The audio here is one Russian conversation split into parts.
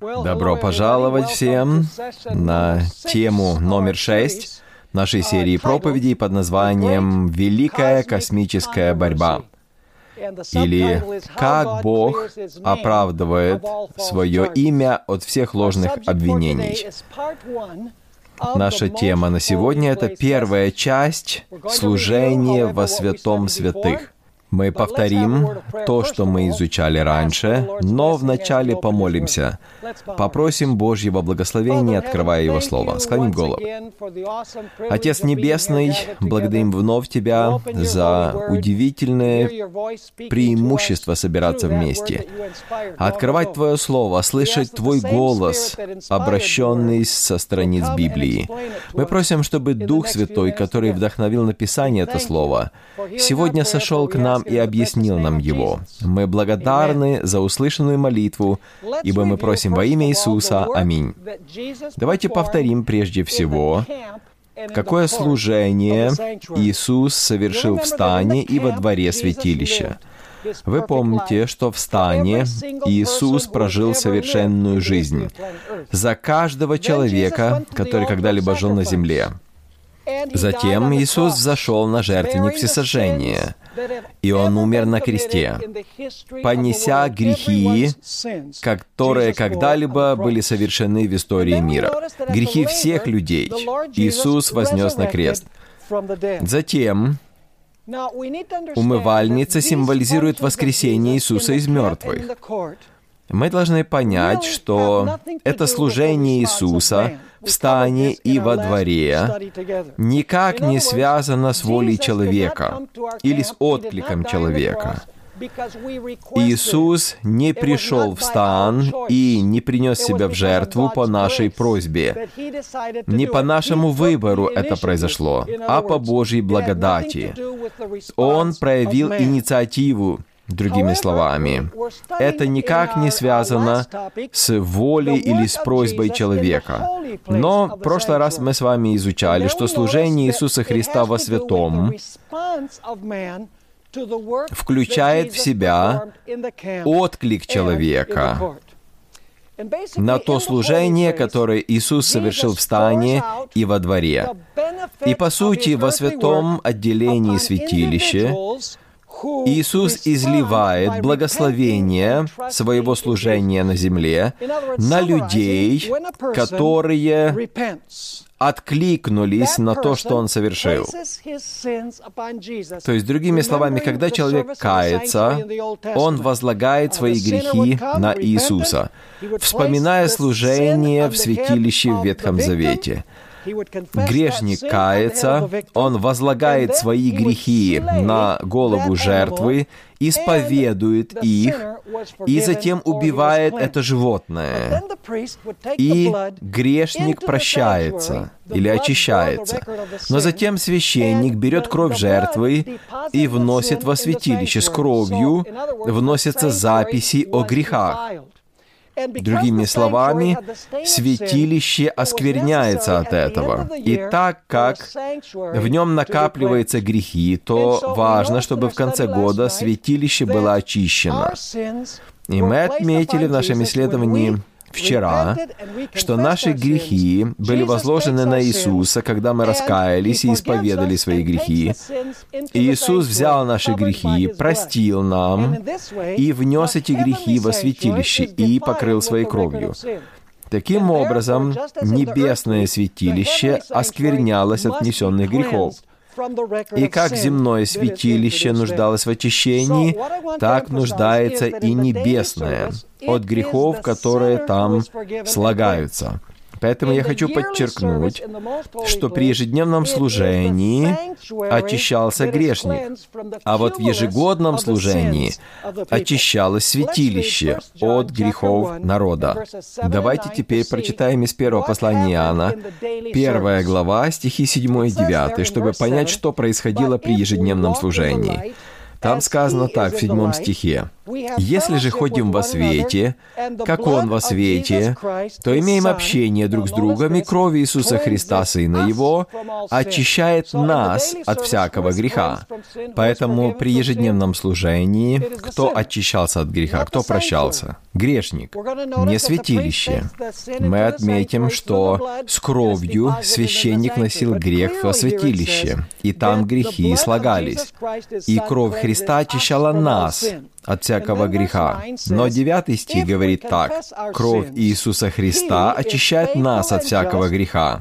Добро пожаловать всем на тему номер шесть нашей серии проповедей под названием «Великая космическая борьба» или «Как Бог оправдывает свое имя от всех ложных обвинений». Наша тема на сегодня — это первая часть служения во святом святых. Мы повторим то, что мы изучали раньше, но вначале помолимся. Попросим Божьего благословения, открывая Его Слово. Склоним голову. Отец Небесный, благодарим вновь Тебя за удивительное преимущество собираться вместе. Открывать Твое Слово, слышать Твой голос, обращенный со страниц Библии. Мы просим, чтобы Дух Святой, который вдохновил написание это Слово, сегодня сошел к нам нам и объяснил нам его. Мы благодарны за услышанную молитву, ибо мы просим во имя Иисуса. Аминь. Давайте повторим прежде всего, какое служение Иисус совершил в стане и во дворе святилища. Вы помните, что в стане Иисус прожил совершенную жизнь за каждого человека, который когда-либо жил на земле. Затем Иисус взошел на жертвенник всесожжения, и Он умер на кресте, понеся грехи, которые когда-либо были совершены в истории мира. Грехи всех людей Иисус вознес на крест. Затем умывальница символизирует воскресение Иисуса из мертвых. Мы должны понять, что это служение Иисуса в стане и во дворе никак не связано с волей человека или с откликом человека. Иисус не пришел в стан и не принес себя в жертву по нашей просьбе. Не по нашему выбору это произошло, а по Божьей благодати. Он проявил инициативу, Другими словами, это никак не связано с волей или с просьбой человека. Но в прошлый раз мы с вами изучали, что служение Иисуса Христа во святом включает в себя отклик человека на то служение, которое Иисус совершил в стане и во дворе. И по сути, во святом отделении святилища Иисус изливает благословение своего служения на земле на людей, которые откликнулись на то, что он совершил. То есть, другими словами, когда человек кается, он возлагает свои грехи на Иисуса, вспоминая служение в святилище в Ветхом Завете – Грешник кается, он возлагает свои грехи на голову жертвы, исповедует их и затем убивает это животное. И грешник прощается или очищается. Но затем священник берет кровь жертвы и вносит во святилище. С кровью вносятся записи о грехах. Другими словами, святилище оскверняется от этого. И так как в нем накапливаются грехи, то важно, чтобы в конце года святилище было очищено. И мы отметили в нашем исследовании вчера, что наши грехи были возложены на Иисуса, когда мы раскаялись и исповедали свои грехи. И Иисус взял наши грехи, простил нам и внес эти грехи во святилище и покрыл своей кровью. Таким образом, небесное святилище осквернялось от внесенных грехов. И как земное святилище нуждалось в очищении, так нуждается и небесное от грехов, которые там слагаются. Поэтому я хочу подчеркнуть, что при ежедневном служении очищался грешник, а вот в ежегодном служении очищалось святилище от грехов народа. Давайте теперь прочитаем из первого послания Иоанна, первая глава, стихи 7 и 9, чтобы понять, что происходило при ежедневном служении. Там сказано так в седьмом стихе. Если же ходим во свете, как Он во свете, то имеем общение друг с другом, и кровь Иисуса Христа, Сына Его, очищает нас от всякого греха. Поэтому при ежедневном служении кто очищался от греха, кто прощался? Грешник, не святилище. Мы отметим, что с кровью священник носил грех во святилище, и там грехи слагались. И кровь Христа очищала нас от всякого греха. Но девятый стих говорит так. «Кровь Иисуса Христа очищает нас от всякого греха».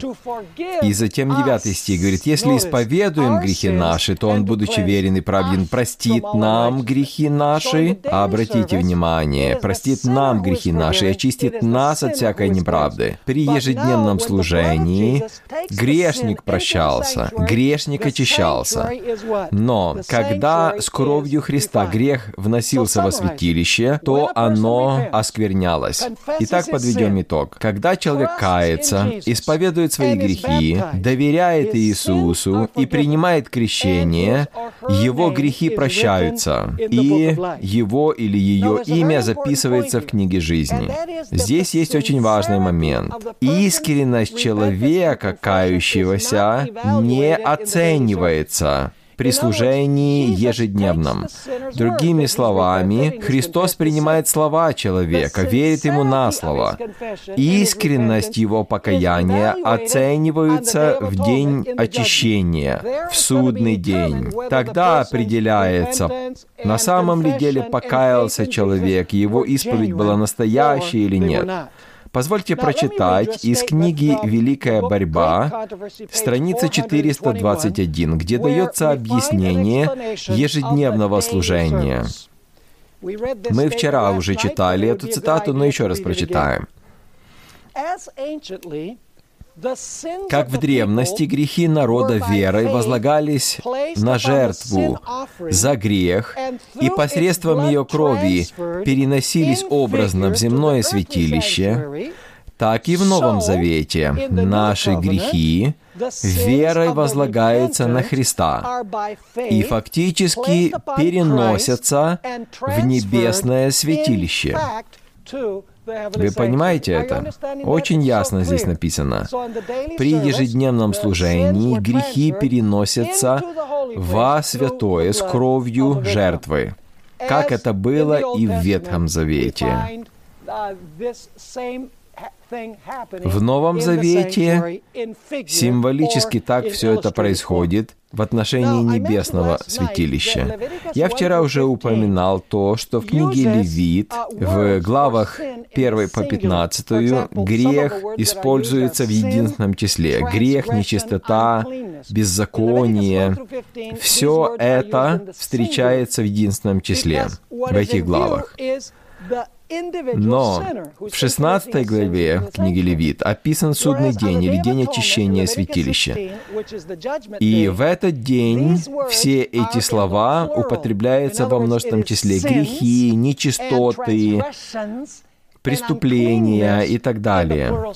И затем девятый стих говорит, «Если исповедуем грехи наши, то Он, будучи верен и праведен, простит нам грехи наши». Обратите внимание, простит нам грехи наши и очистит нас от всякой неправды. При ежедневном служении грешник прощался, грешник очищался. Но когда с кровью Христа грех вносил переносился во святилище, то оно осквернялось. Итак, подведем итог. Когда человек кается, исповедует свои грехи, доверяет Иисусу и принимает крещение, его грехи прощаются, и его или ее имя записывается в книге жизни. Здесь есть очень важный момент. Искренность человека, кающегося, не оценивается при служении ежедневном. Другими словами, Христос принимает слова человека, верит ему на слово. Искренность его покаяния оценивается в день очищения, в судный день. Тогда определяется, на самом ли деле покаялся человек, его исповедь была настоящей или нет. Позвольте прочитать из книги «Великая борьба», страница 421, где дается объяснение ежедневного служения. Мы вчера уже читали эту цитату, но еще раз прочитаем. Как в древности грехи народа верой возлагались на жертву за грех, и посредством ее крови переносились образно в земное святилище, так и в Новом Завете наши грехи верой возлагаются на Христа и фактически переносятся в небесное святилище. Вы понимаете это? Очень ясно здесь написано. При ежедневном служении грехи переносятся во святое с кровью жертвы, как это было и в Ветхом Завете. В Новом Завете символически так все это происходит в отношении небесного святилища. Я вчера уже упоминал то, что в книге Левит, в главах 1 по 15, грех используется в единственном числе. Грех, нечистота, беззаконие, все это встречается в единственном числе в этих главах. Но в 16 главе книги Левит описан судный день или день очищения святилища. И в этот день все эти слова употребляются во множественном числе грехи, нечистоты, преступления и так далее.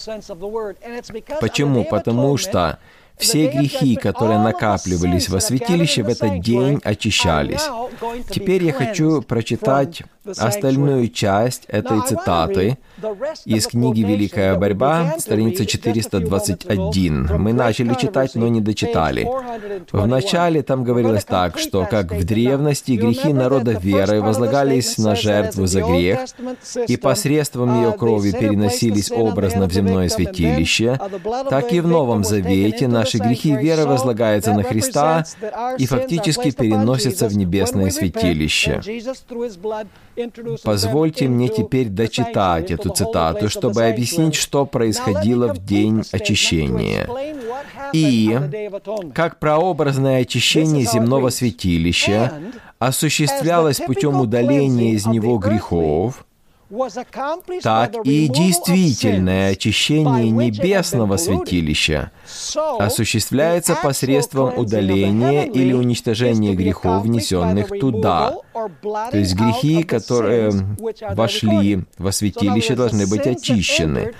Почему? Потому что все грехи, которые накапливались во святилище, в этот день очищались. Теперь я хочу прочитать остальную часть этой цитаты из книги «Великая борьба», страница 421. Мы начали читать, но не дочитали. В начале там говорилось так, что как в древности грехи народа веры возлагались на жертву за грех, и посредством ее крови переносились образно в земное святилище, так и в Новом Завете наши грехи веры возлагаются на Христа и фактически переносятся в небесное святилище. Позвольте мне теперь дочитать эту цитату, чтобы объяснить, что происходило в день очищения. И как прообразное очищение земного святилища осуществлялось путем удаления из него грехов, так и действительное очищение небесного святилища осуществляется посредством удаления или уничтожения грехов, внесенных туда – То есть грехи, которые вошли во святилище, должны быть очищены.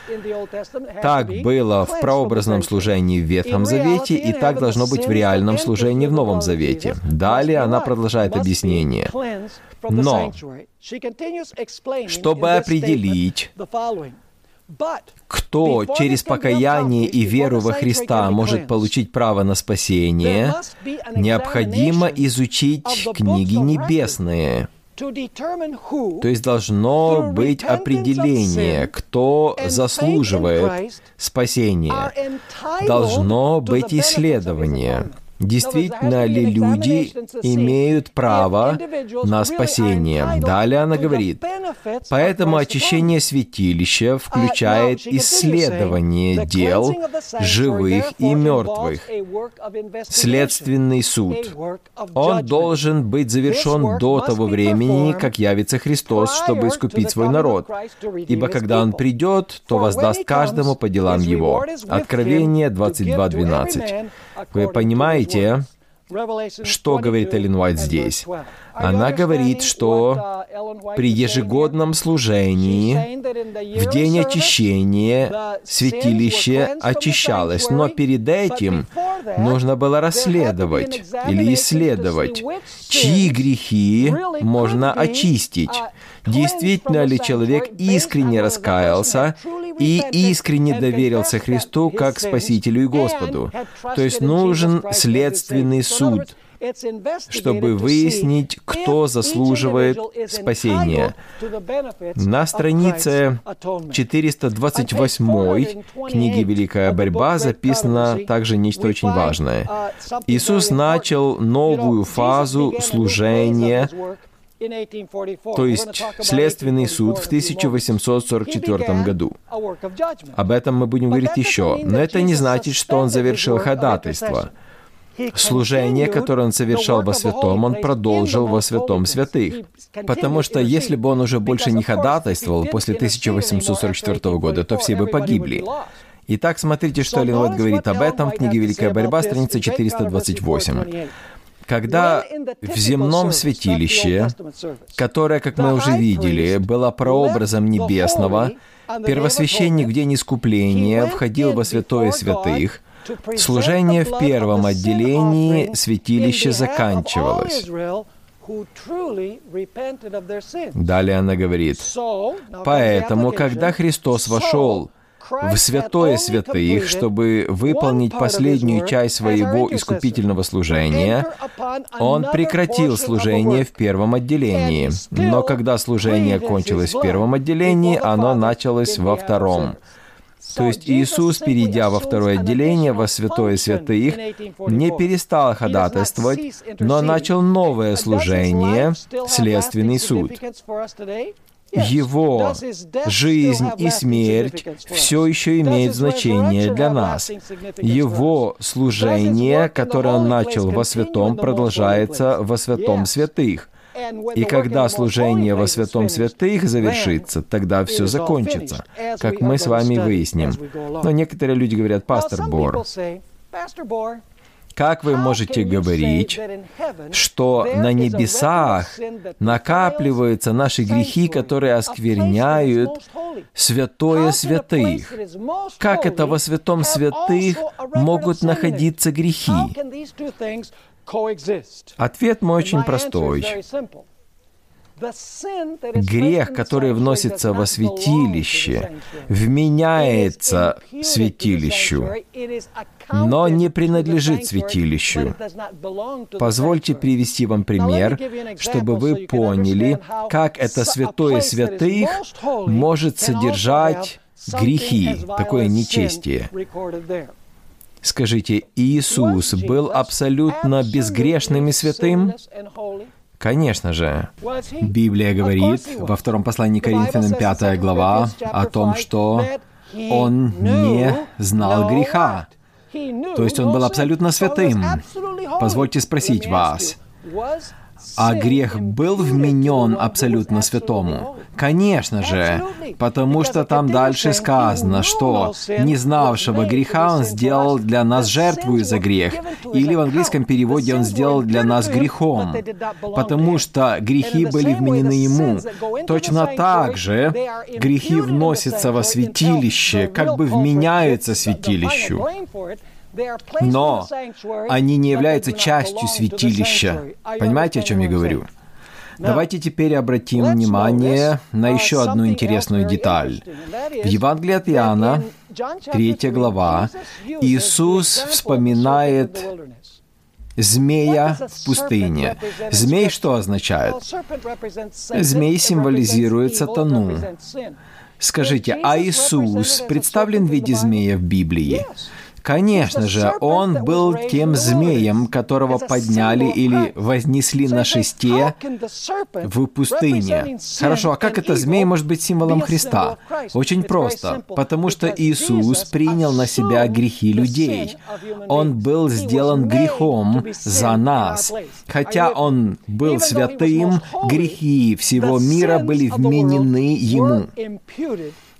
Так было в прообразном служении в Ветхом Завете, и так должно быть в реальном служении в Новом Завете. Далее она продолжает объяснение. Но, чтобы определить, кто через покаяние и веру во Христа может получить право на спасение, необходимо изучить книги небесные. То есть должно быть определение, кто заслуживает спасения. Должно быть исследование. Действительно ли люди имеют право на спасение? Далее она говорит, поэтому очищение святилища включает исследование дел живых и мертвых, следственный суд. Он должен быть завершен до того времени, как явится Христос, чтобы искупить свой народ. Ибо когда Он придет, то воздаст каждому по делам его. Откровение 22.12. Вы понимаете, что говорит Эллен Уайт здесь? Она говорит, что при ежегодном служении, в день очищения, святилище очищалось, но перед этим нужно было расследовать или исследовать, чьи грехи можно очистить. Действительно ли человек искренне раскаялся и искренне доверился Христу как Спасителю и Господу. То есть нужен следственный суд, чтобы выяснить, кто заслуживает спасения. На странице 428 книги «Великая борьба» записано также нечто очень важное. Иисус начал новую фазу служения то есть следственный суд в 1844 году. Об этом мы будем говорить еще, но это не значит, что он завершил ходатайство. Служение, которое он совершал во святом, он продолжил во святом святых. Потому что если бы он уже больше не ходатайствовал после 1844 года, то все бы погибли. Итак, смотрите, что Ленвуд говорит об этом в книге «Великая борьба», страница 428 когда в земном святилище, которое, как мы уже видели, было прообразом небесного, первосвященник в день искупления входил во святое святых, служение в первом отделении святилища заканчивалось. Далее она говорит, «Поэтому, когда Христос вошел в святое святых, чтобы выполнить последнюю часть своего искупительного служения, он прекратил служение в первом отделении. Но когда служение кончилось в первом отделении, оно началось во втором. То есть Иисус, перейдя во второе отделение, во святое святых, не перестал ходатайствовать, но начал новое служение, следственный суд его жизнь и смерть все еще имеют значение для нас. Его служение, которое он начал во святом, продолжается во святом святых. И когда служение во святом святых завершится, тогда все закончится, как мы с вами выясним. Но некоторые люди говорят, пастор Бор, как вы можете говорить, что на небесах накапливаются наши грехи, которые оскверняют святое святых? Как это во святом святых могут находиться грехи? Ответ мой очень простой. Грех, который вносится во святилище, вменяется святилищу, но не принадлежит святилищу. Позвольте привести вам пример, чтобы вы поняли, как это святое святых может содержать грехи, такое нечестие. Скажите, Иисус был абсолютно безгрешным и святым? Конечно же. Библия говорит во втором послании Коринфянам 5 глава о том, что он не знал греха. То есть он был абсолютно святым. Позвольте спросить вас, А грех был вменен абсолютно святому? Конечно же, потому что там дальше сказано, что не знавшего греха он сделал для нас жертву за грех. Или в английском переводе он сделал для нас грехом, потому что грехи были вменены ему. Точно так же грехи вносятся во святилище, как бы вменяются святилищу. Но они не являются частью святилища. Понимаете, о чем я говорю? Давайте теперь обратим внимание на еще одну интересную деталь. В Евангелии от Иоанна, 3 глава, Иисус вспоминает змея в пустыне. Змей что означает? Змей символизирует сатану. Скажите, а Иисус представлен в виде змея в Библии? Конечно же, он был тем змеем, которого подняли или вознесли на шесте в пустыне. Хорошо, а как это змей может быть символом Христа? Очень просто, потому что Иисус принял на себя грехи людей. Он был сделан грехом за нас. Хотя он был святым, грехи всего мира были вменены ему.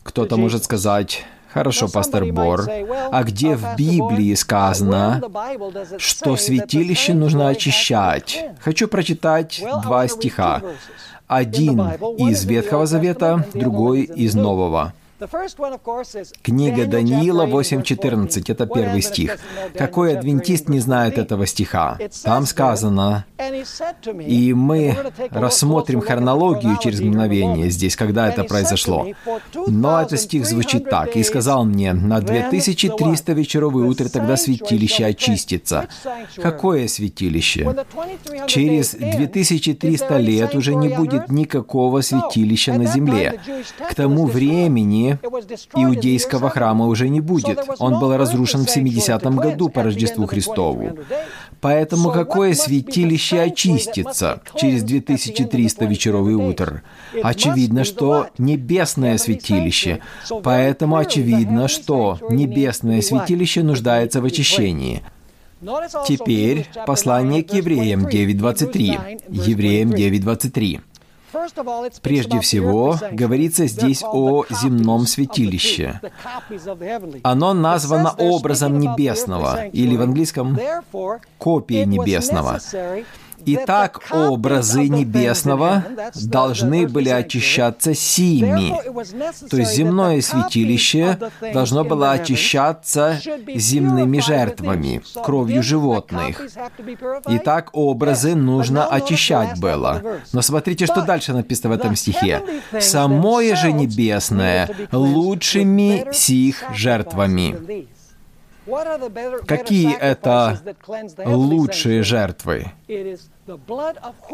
Кто-то может сказать, Хорошо, пастор Бор. А где в Библии сказано, что святилище нужно очищать? Хочу прочитать два стиха. Один из Ветхого Завета, другой из Нового. Книга Даниила 8.14, это первый стих. Какой адвентист не знает этого стиха? Там сказано, и мы рассмотрим хронологию через мгновение здесь, когда это произошло. Но этот стих звучит так. «И сказал мне, на 2300 вечеров и утро тогда святилище очистится». Какое святилище? Через 2300 лет уже не будет никакого святилища на земле. К тому времени иудейского храма уже не будет. Он был разрушен в 70 году по Рождеству Христову. Поэтому какое святилище очистится через 2300 вечеров и утр? Очевидно, что небесное святилище. Поэтому очевидно, что небесное святилище нуждается в очищении. Теперь послание к евреям 9.23. Евреям 9.23. Прежде всего, говорится здесь о земном святилище. Оно названо образом небесного, или в английском копией небесного. Итак, образы небесного должны были очищаться сими. То есть земное святилище должно было очищаться земными жертвами, кровью животных. Итак, образы нужно очищать было. Но смотрите, что дальше написано в этом стихе. «Самое же небесное лучшими сих жертвами». Какие это лучшие жертвы?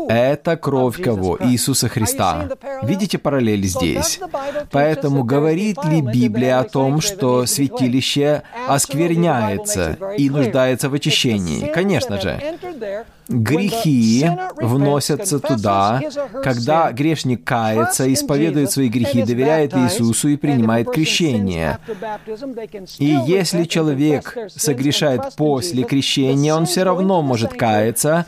Это кровь кого? Иисуса Христа. Видите параллель здесь? Поэтому говорит ли Библия о том, что святилище оскверняется и нуждается в очищении? Конечно же. Грехи вносятся туда, когда грешник кается, исповедует свои грехи, доверяет Иисусу и принимает крещение. И если человек согрешает после крещения, он все равно может каяться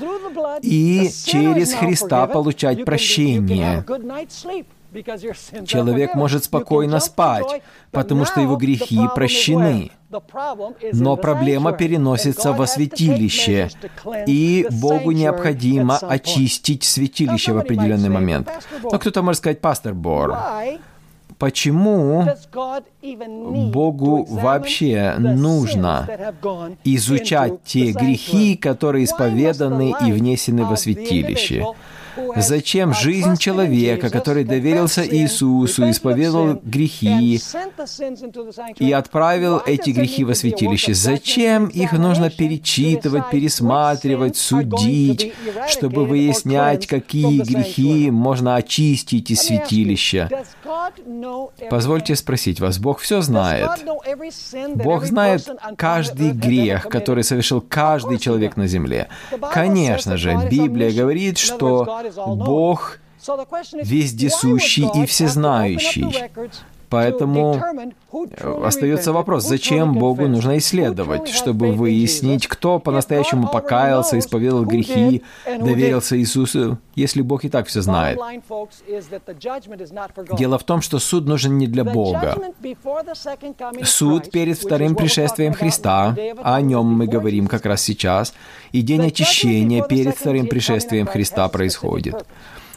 и через Христа получать прощение. Человек может спокойно спать, потому что его грехи прощены. Но проблема переносится во святилище, и Богу необходимо очистить святилище в определенный момент. Но кто-то может сказать, пастор Бор, почему Богу вообще нужно изучать те грехи, которые исповеданы и внесены во святилище? Зачем жизнь человека, который доверился Иисусу, исповедовал грехи и отправил эти грехи во святилище? Зачем их нужно перечитывать, пересматривать, судить, чтобы выяснять, какие грехи можно очистить из святилища? Позвольте спросить вас, Бог все знает. Бог знает каждый грех, который совершил каждый человек на земле. Конечно же, Библия говорит, что Бог вездесущий и всезнающий. Поэтому остается вопрос, зачем Богу нужно исследовать, чтобы выяснить, кто по-настоящему покаялся, исповедовал грехи, доверился Иисусу, если Бог и так все знает. Дело в том, что суд нужен не для Бога. Суд перед вторым пришествием Христа, о нем мы говорим как раз сейчас, и день очищения перед вторым пришествием Христа происходит.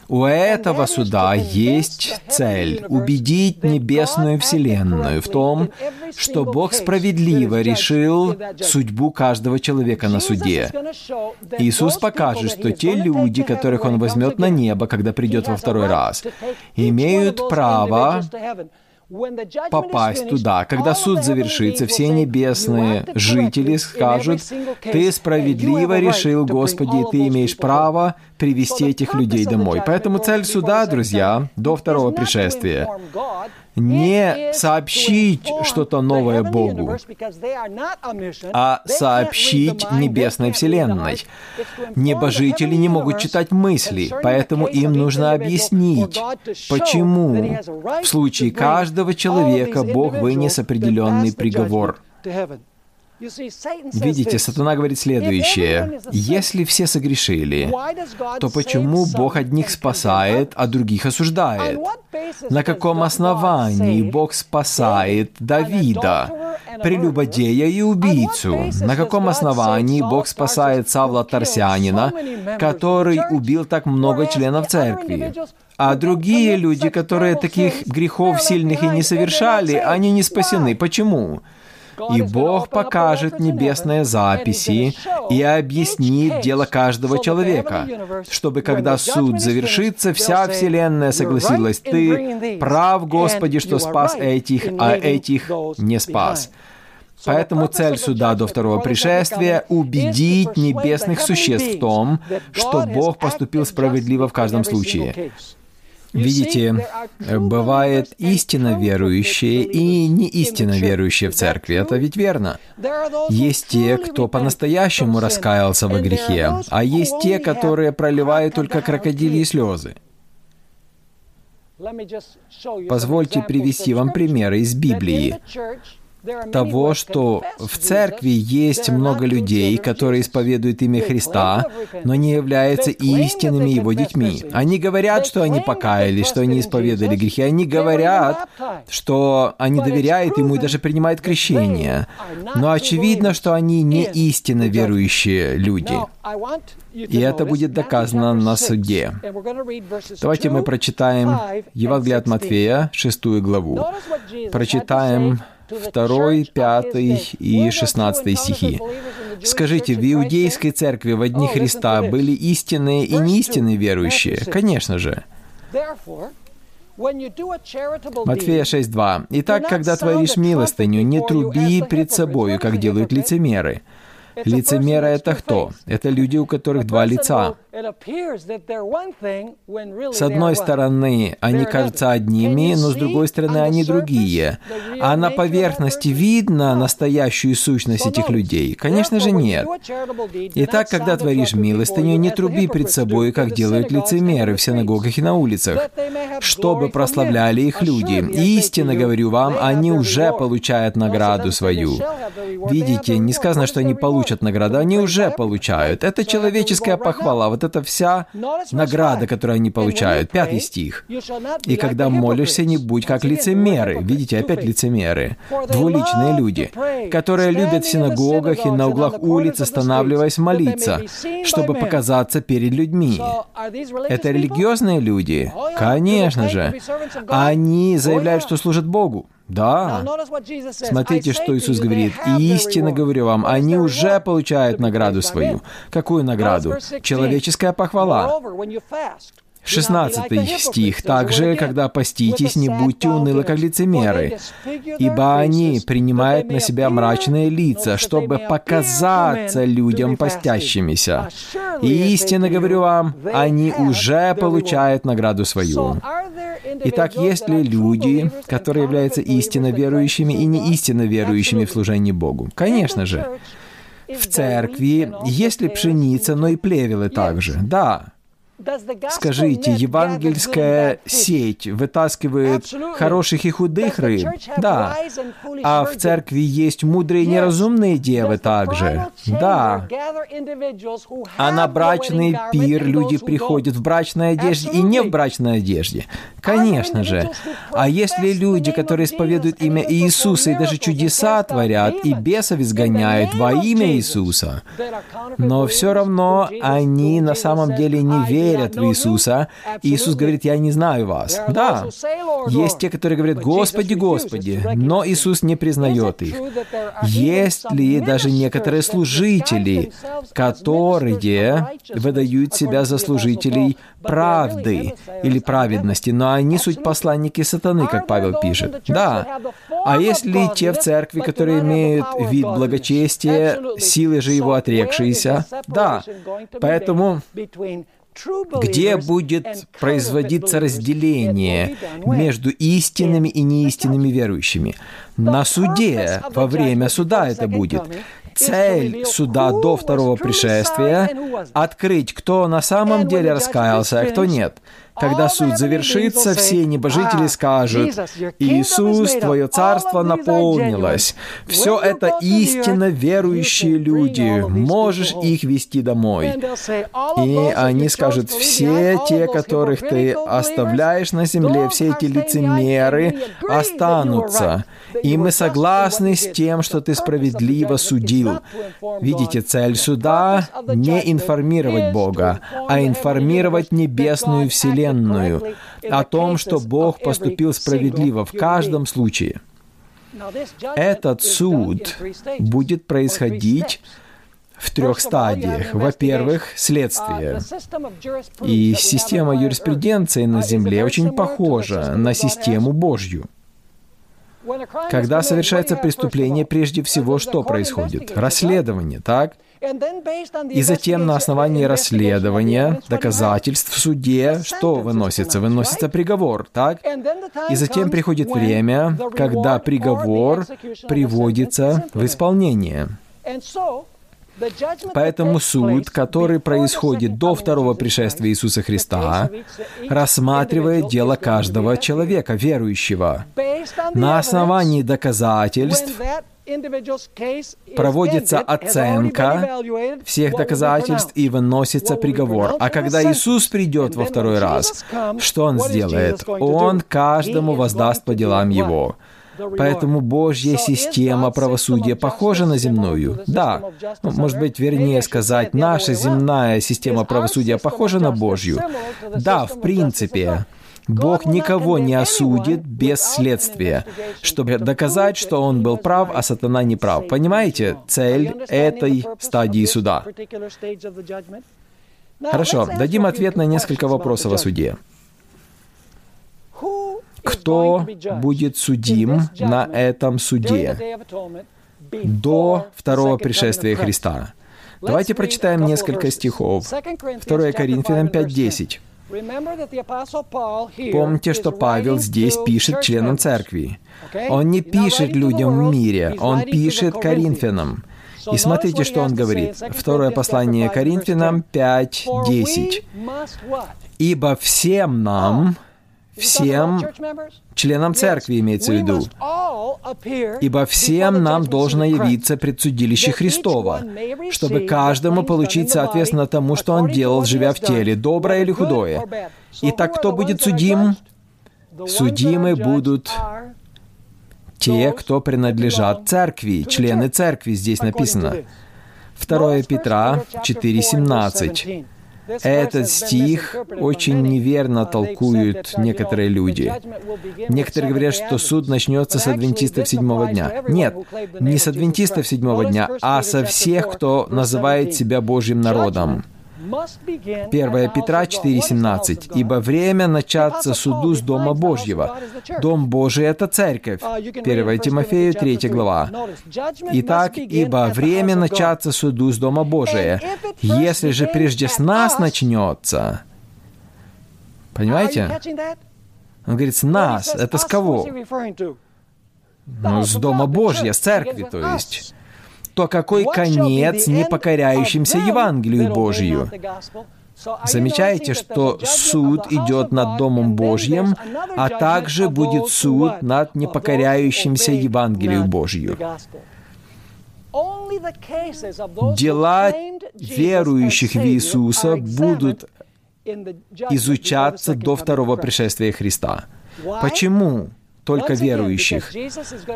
У этого суда есть цель — убедить небесную Вселенную в том, что Бог справедливо решил судьбу каждого человека на суде. Иисус покажет, что те люди, которых Он возьмет на небо, когда придет во второй раз, имеют право попасть туда. Когда суд завершится, все небесные жители скажут, «Ты справедливо решил, Господи, и Ты имеешь право привести этих людей домой». Поэтому цель суда, друзья, до второго пришествия не сообщить что-то новое Богу, а сообщить небесной Вселенной. Небожители не могут читать мысли, поэтому им нужно объяснить, почему в случае каждого человека Бог вынес определенный приговор. Видите, сатана говорит следующее. Если все согрешили, то почему Бог одних спасает, а других осуждает? На каком основании Бог спасает Давида, прелюбодея и убийцу? На каком основании Бог спасает Савла Тарсянина, который убил так много членов церкви? А другие люди, которые таких грехов сильных и не совершали, они не спасены. Почему? И Бог покажет небесные записи и объяснит дело каждого человека, чтобы когда суд завершится, вся Вселенная согласилась, ты прав, Господи, что спас этих, а этих не спас. Поэтому цель суда до второго пришествия — убедить небесных существ в том, что Бог поступил справедливо в каждом случае. Видите, бывает истинно верующие и не истинно верующие в церкви. Это ведь верно. Есть те, кто по-настоящему раскаялся во грехе, а есть те, которые проливают только крокодильи слезы. Позвольте привести вам примеры из Библии того, что в церкви есть много людей, которые исповедуют имя Христа, но не являются истинными Его детьми. Они говорят, что они покаялись, что они исповедовали грехи. Они говорят, что они доверяют Ему и даже принимают крещение. Но очевидно, что они не истинно верующие люди. И это будет доказано на суде. Давайте мы прочитаем Евангелие от Матфея, шестую главу. Прочитаем 2, 5 и 16 стихи. Скажите, в иудейской церкви в одни Христа были истинные и неистинные верующие? Конечно же. Матфея 6.2. «Итак, когда творишь милостыню, не труби пред собою, как делают лицемеры, Лицемеры — это кто? Это люди, у которых два лица. С одной стороны, они кажутся одними, но с другой стороны, они другие. А на поверхности видно настоящую сущность этих людей? Конечно же, нет. Итак, когда творишь милостыню, не труби пред собой, как делают лицемеры в синагогах и на улицах, чтобы прославляли их люди. истинно говорю вам, они уже получают награду свою. Видите, не сказано, что они получат награду, они уже получают. Это человеческая похвала, вот это вся награда, которую они получают. Пятый стих. «И когда молишься, не будь как лицемеры». Видите, опять лицемеры. Двуличные люди, которые любят в синагогах и на углах улиц, останавливаясь молиться, чтобы показаться перед людьми. Это религиозные люди? Конечно же. Они заявляют, что служат Богу. Да. Смотрите, что Иисус говорит. «Истинно говорю вам, они уже получают награду свою». Какую награду? Человеческая похвала. 16 стих. «Также, когда поститесь, не будьте унылы, как лицемеры, ибо они принимают на себя мрачные лица, чтобы показаться людям постящимися. И истинно говорю вам, они уже получают награду свою». Итак, есть ли люди, которые являются истинно верующими и не истинно верующими в служении Богу? Конечно же. В церкви есть ли пшеница, но и плевелы также? Да. Скажите, евангельская сеть вытаскивает хороших и худых рыб? Да. А в церкви есть мудрые и неразумные девы также? Да. А на брачный пир люди приходят в брачной одежде и не в брачной одежде? Конечно же. А если люди, которые исповедуют имя Иисуса и даже чудеса творят, и бесов изгоняют во имя Иисуса, но все равно они на самом деле не верят в Иисуса. Иисус говорит, я не знаю вас. Да, есть те, которые говорят, Господи, Господи, но Иисус не признает их. Есть ли даже некоторые служители, которые выдают себя за служителей правды или праведности, но они суть посланники сатаны, как Павел пишет. Да. А если те в церкви, которые имеют вид благочестия, силы же его отрекшиеся? Да. Поэтому где будет производиться разделение между истинными и неистинными верующими. На суде, во время суда это будет. Цель суда до второго пришествия — открыть, кто на самом деле раскаялся, а кто нет. Когда суд завершится, все небожители скажут, «Иисус, Твое царство наполнилось». Все это истинно верующие люди. Можешь их вести домой. И они скажут, все те, которых ты оставляешь на земле, все эти лицемеры останутся. И мы согласны с тем, что ты справедливо судил. Видите, цель суда — не информировать Бога, а информировать небесную Вселенную о том, что Бог поступил справедливо в каждом случае. Этот суд будет происходить в трех стадиях. Во-первых, следствие. И система юриспруденции на Земле очень похожа на систему Божью. Когда совершается преступление, прежде всего что происходит? Расследование, так? И затем на основании расследования, доказательств в суде, что выносится? Выносится приговор, так? И затем приходит время, когда приговор приводится в исполнение. Поэтому суд, который происходит до второго пришествия Иисуса Христа, рассматривает дело каждого человека, верующего. На основании доказательств проводится оценка всех доказательств и выносится приговор. А когда Иисус придет во второй раз, что Он сделает? Он каждому воздаст по делам Его. Поэтому Божья система правосудия похожа на земную. Да, ну, может быть, вернее сказать, наша земная система правосудия похожа на Божью. Да, в принципе. Бог никого не осудит без следствия, чтобы доказать, что он был прав, а сатана не прав. Понимаете цель этой стадии суда? Хорошо, дадим ответ на несколько вопросов о суде кто будет судим на этом суде до второго пришествия Христа. Давайте прочитаем несколько стихов. 2 Коринфянам 5.10. Помните, что Павел здесь пишет членам церкви. Он не пишет людям в мире, он пишет Коринфянам. И смотрите, что он говорит. Второе послание Коринфянам 5.10. «Ибо всем нам, всем членам церкви имеется в виду. Ибо всем нам должно явиться предсудилище Христова, чтобы каждому получить соответственно тому, что он делал, живя в теле, доброе или худое. Итак, кто будет судим? Судимы будут те, кто принадлежат церкви, члены церкви, здесь написано. 2 Петра 4,17. Этот стих очень неверно толкуют некоторые люди. Некоторые говорят, что суд начнется с адвентистов седьмого дня. Нет, не с адвентистов седьмого дня, а со всех, кто называет себя Божьим народом. 1 Петра 4,17. «Ибо время начаться суду с Дома Божьего. Дом Божий — это церковь». 1 Тимофею 3 глава. «Итак, ибо время начаться суду с Дома Божия. Если же прежде с нас начнется...» Понимаете? Он говорит, с нас. Это с кого? Ну, с Дома Божья, с церкви, то есть то какой конец непокоряющимся Евангелию Божию? Замечаете, что суд идет над Домом Божьим, а также будет суд над непокоряющимся Евангелию Божью. Дела верующих в Иисуса будут изучаться до второго пришествия Христа. Почему? Только верующих.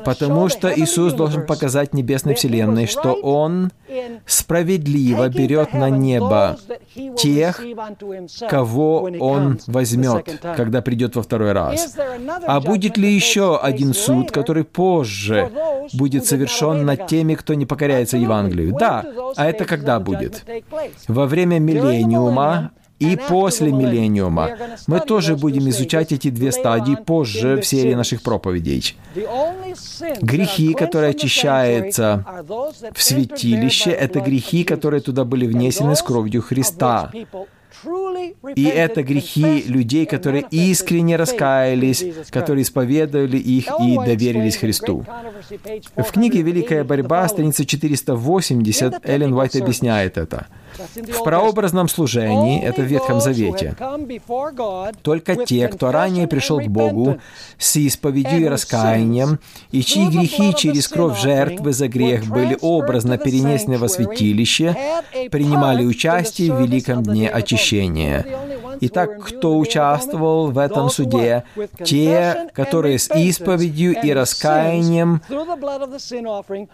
Потому что Иисус должен показать Небесной Вселенной, что Он справедливо берет на небо тех, кого Он возьмет, когда придет во второй раз. А будет ли еще один суд, который позже будет совершен над теми, кто не покоряется Евангелию? Да, а это когда будет? Во время миллениума и после миллениума. Мы тоже будем изучать эти две стадии позже в серии наших проповедей. Грехи, которые очищаются в святилище, это грехи, которые туда были внесены с кровью Христа. И это грехи людей, которые искренне раскаялись, которые исповедовали их и доверились Христу. В книге «Великая борьба», страница 480, Эллен Уайт объясняет это. В прообразном служении, это в Ветхом Завете, только те, кто ранее пришел к Богу с исповедью и раскаянием, и чьи грехи через кровь жертвы за грех были образно перенесены во святилище, принимали участие в великом дне очищения. Итак, кто участвовал в этом суде? Те, которые с исповедью и раскаянием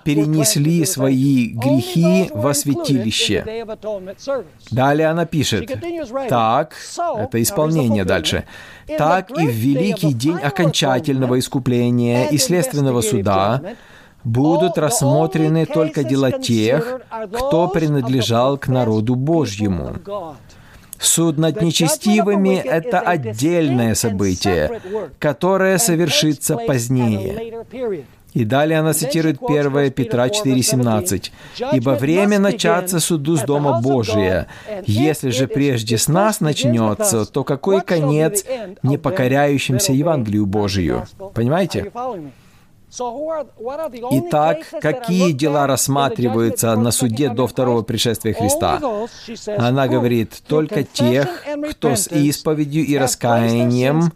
перенесли свои грехи во святилище. Далее она пишет, так, это исполнение дальше, так и в великий день окончательного искупления и следственного суда будут рассмотрены только дела тех, кто принадлежал к народу Божьему. Суд над нечестивыми — это отдельное событие, которое совершится позднее. И далее она цитирует 1 Петра 4,17. «Ибо время начаться суду с Дома Божия. Если же прежде с нас начнется, то какой конец непокоряющимся Евангелию Божию?» Понимаете? Итак, какие дела рассматриваются на суде до второго пришествия Христа? Она говорит, только тех, кто с исповедью и раскаянием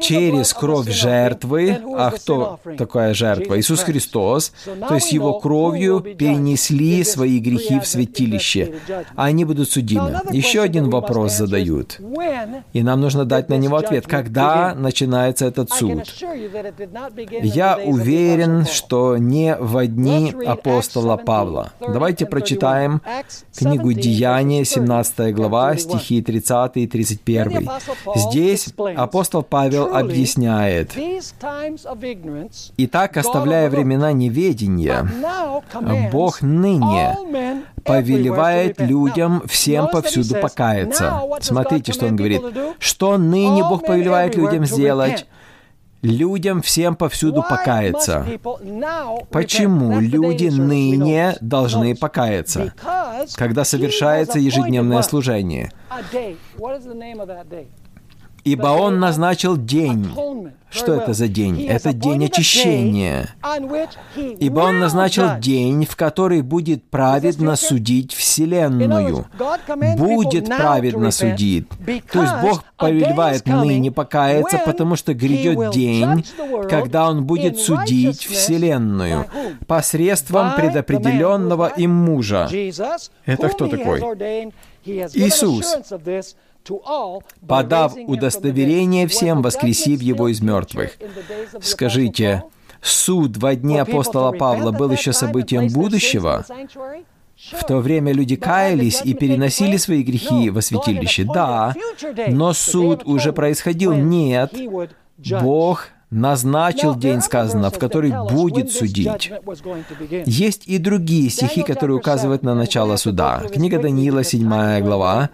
через кровь жертвы, а кто такая жертва? Иисус Христос, то есть Его кровью перенесли свои грехи в святилище. Они будут судимы. Еще один вопрос задают. И нам нужно дать на него ответ. Когда начинается этот суд? Я уверен, что не в дни апостола Павла. Давайте прочитаем книгу Деяния, 17 глава, стихи 30 и 31. Здесь апостол Павел объясняет, «Итак, оставляя времена неведения, Бог ныне повелевает людям всем повсюду покаяться». Смотрите, что он говорит. Что ныне Бог повелевает людям сделать? Людям всем повсюду покаяться. Почему люди ныне должны покаяться, когда совершается ежедневное служение? Ибо Он назначил день. Что это за день? Это день очищения. Ибо Он назначил день, в который будет праведно судить Вселенную. Будет праведно судить. То есть Бог повелевает ныне покаяться, потому что грядет день, когда Он будет судить Вселенную посредством предопределенного им мужа. Это кто такой? Иисус подав удостоверение всем, воскресив его из мертвых. Скажите, суд во дни апостола Павла был еще событием будущего? В то время люди каялись и переносили свои грехи во святилище, да, но суд уже происходил. Нет, Бог назначил день, сказано, в который будет судить. Есть и другие стихи, которые указывают на начало суда. Книга Даниила, 7 глава.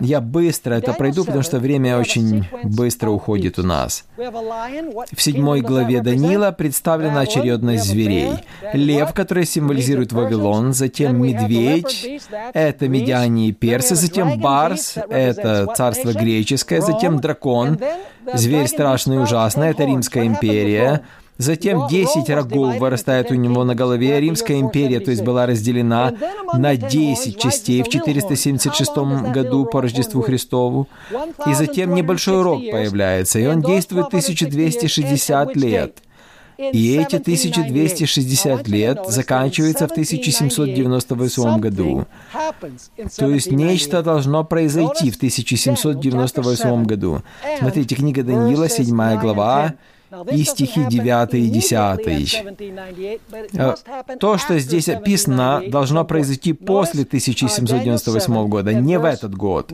Я быстро это пройду, потому что время очень быстро уходит у нас. В 7 главе Даниила представлена очередность зверей. Лев, который символизирует Вавилон, затем медведь, это медиане и персы, затем барс, это царство греческое, затем дракон, зверь страшный и ужасный, это римская империя, Затем 10 рогов вырастает у него на голове. Римская империя, то есть была разделена на 10 частей в 476 году по Рождеству Христову. И затем небольшой рог появляется, и он действует 1260 лет. И эти 1260 лет заканчиваются в 1798 году. То есть нечто должно произойти в 1798 году. Смотрите, книга Даниила, 7 глава, и стихи 9 и 10. Э, то, что здесь описано, должно произойти после 1798 года, не в этот год.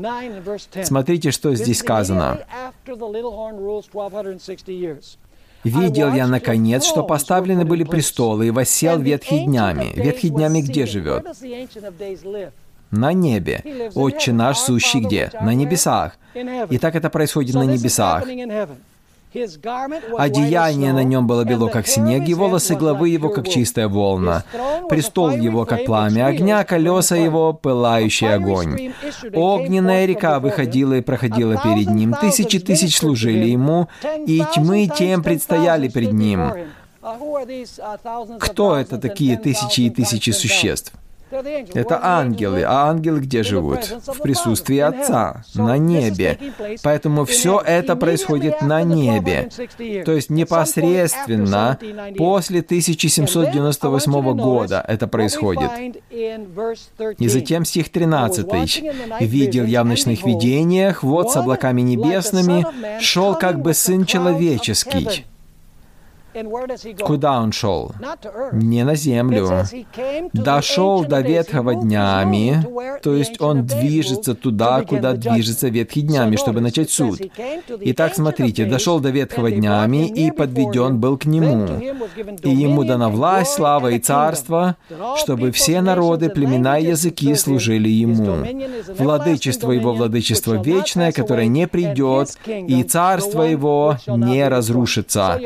Смотрите, что здесь сказано. «Видел я, наконец, что поставлены были престолы, и воссел ветхий днями». Ветхий днями где живет? на небе. Отче наш, сущий где? На небесах. И так это происходит на небесах. Одеяние на нем было бело, как снег, и волосы главы его, как чистая волна. Престол его, как пламя огня, колеса его, пылающий огонь. Огненная река выходила и проходила перед ним. Тысячи тысяч служили ему, и тьмы тем предстояли перед ним. Кто это такие тысячи и тысячи существ? Это ангелы. А ангелы где живут? В присутствии Отца, на небе. Поэтому все это происходит на небе. То есть непосредственно после 1798 года это происходит. И затем стих 13. «Видел я в ночных видениях, вот с облаками небесными, шел как бы Сын Человеческий». Куда он шел? Не на землю. Дошел до ветхого днями, то есть он движется туда, куда движется ветхий днями, чтобы начать суд. Итак, смотрите, дошел до ветхого днями и подведен был к нему. И ему дана власть, слава и царство, чтобы все народы, племена и языки служили ему. Владычество его владычество вечное, которое не придет, и царство его не разрушится.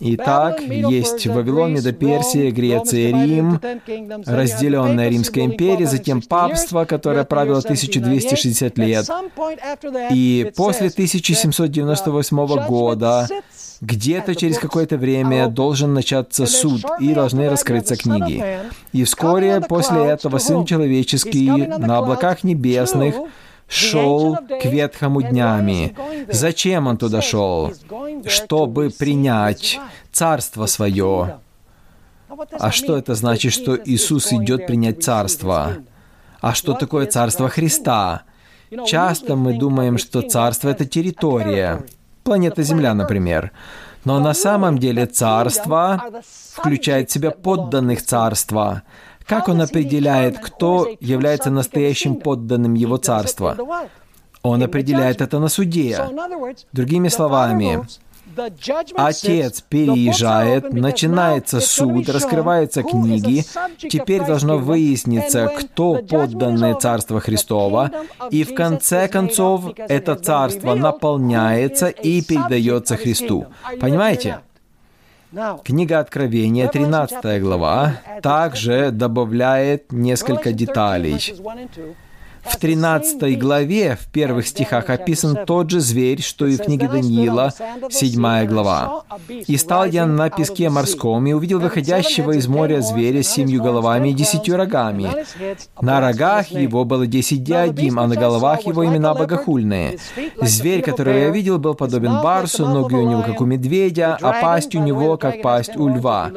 Итак, есть Вавилон, Медоперсия, Греция, Рим, разделенная Римская империя, затем папство, которое правило 1260 лет. И после 1798 года где-то через какое-то время должен начаться суд, и должны раскрыться книги. И вскоре после этого Сын Человеческий на облаках небесных шел к ветхому днями. Зачем он туда шел? Чтобы принять Царство Свое. А что это значит, что Иисус идет принять Царство? А что такое Царство Христа? Часто мы думаем, что Царство — это территория. Планета Земля, например. Но на самом деле Царство включает в себя подданных Царства. Как он определяет, кто является настоящим подданным его царства? Он определяет это на суде. Другими словами, Отец переезжает, начинается суд, раскрываются книги. Теперь должно выясниться, кто подданное Царство Христова, и в конце концов это Царство наполняется и передается Христу. Понимаете? Книга Откровения, 13 глава, также добавляет несколько деталей. В 13 главе, в первых стихах, описан тот же зверь, что и в книге Даниила, 7 глава. «И стал я на песке морском, и увидел выходящего из моря зверя с семью головами и десятью рогами. На рогах его было десять диадим, а на головах его имена богохульные. Зверь, которого я видел, был подобен барсу, ноги у него, как у медведя, а пасть у него, как пасть у льва.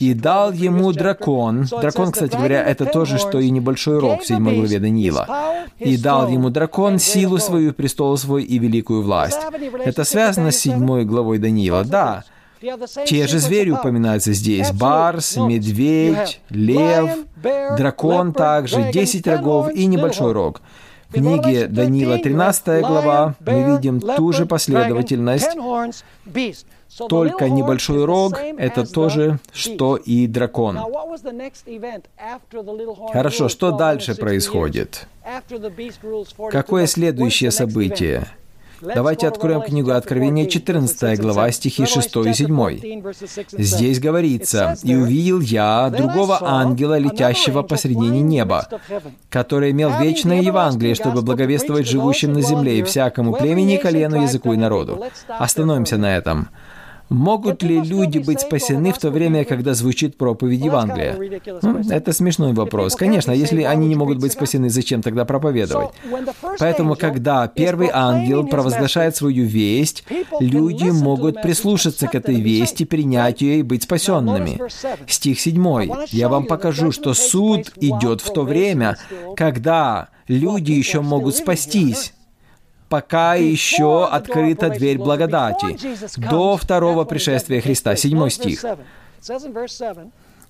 И дал ему дракон». Дракон, кстати говоря, это то же, что и небольшой рог в 7 главе Даниила и дал ему дракон силу свою, престол свой и великую власть. Это связано с седьмой главой Даниила, да. Те же звери упоминаются здесь. Барс, медведь, лев, дракон также, десять рогов и небольшой рог. В книге Даниила 13 глава мы видим ту же последовательность. Только небольшой рог — это то же, что и дракон. Хорошо, что дальше происходит? Какое следующее событие? Давайте откроем книгу Откровения, 14 глава, стихи 6 и 7. Здесь говорится, «И увидел я другого ангела, летящего посредине неба, который имел вечное Евангелие, чтобы благовествовать живущим на земле и всякому племени, колену, языку и народу». Остановимся на этом. Могут ли люди быть спасены в то время, когда звучит проповедь Евангелия? Это смешной вопрос. Конечно, если они не могут быть спасены, зачем тогда проповедовать? Поэтому, когда первый ангел провозглашает свою весть, люди могут прислушаться к этой вести, принять ее и быть спасенными. Стих 7. Я вам покажу, что суд идет в то время, когда люди еще могут спастись пока еще открыта дверь благодати, до второго пришествия Христа. Седьмой стих.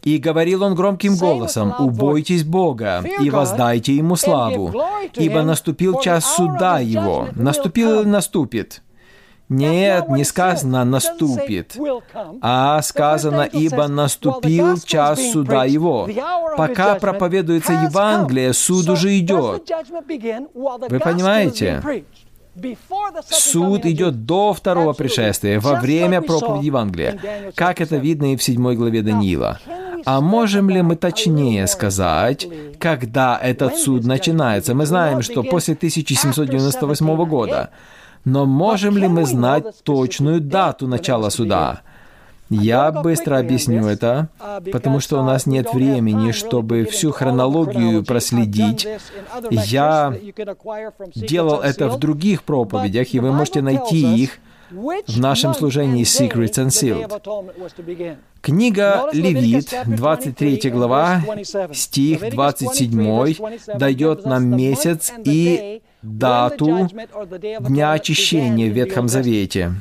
И говорил он громким голосом, «Убойтесь Бога и воздайте Ему славу, ибо наступил час суда Его». Наступил или наступит? Нет, не сказано «наступит», а сказано «ибо наступил час суда его». Пока проповедуется Евангелие, суд уже идет. Вы понимаете? Суд идет до второго пришествия, во время проповеди Евангелия, как это видно и в седьмой главе Даниила. А можем ли мы точнее сказать, когда этот суд начинается? Мы знаем, что после 1798 года. Но можем ли мы знать точную дату начала суда? Я быстро объясню это, потому что у нас нет времени, чтобы всю хронологию проследить. Я делал это в других проповедях, и вы можете найти их в нашем служении Secrets and Sealed. Книга Левит, 23 глава, стих 27, дает нам месяц и дату Дня очищения в Ветхом Завете.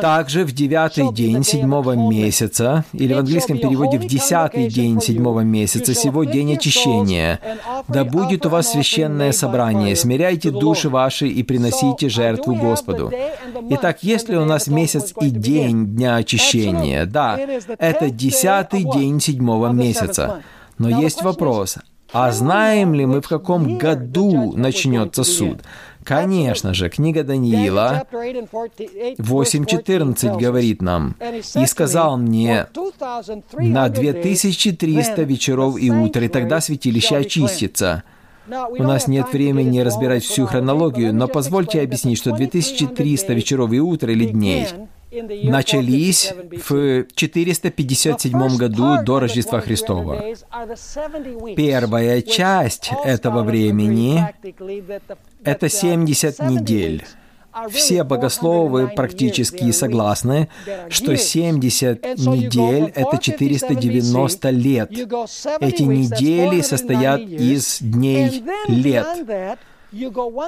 Также в девятый день седьмого месяца, или в английском переводе в десятый день седьмого месяца, сего день очищения, да будет у вас священное собрание, смиряйте души ваши и приносите жертву Господу. Итак, если у нас месяц и день дня очищения, да, это десятый день седьмого месяца. Но есть вопрос, а знаем ли мы, в каком году начнется суд? Конечно же, книга Даниила 8.14 говорит нам, «И сказал мне, на 2300 вечеров и утр, и тогда святилище очистится». У нас нет времени разбирать всю хронологию, но позвольте объяснить, что 2300 вечеров и утр или дней начались в 457 году до Рождества Христова. Первая часть этого времени — это 70 недель. Все богословы практически согласны, что 70 недель — это 490 лет. Эти недели состоят из дней лет.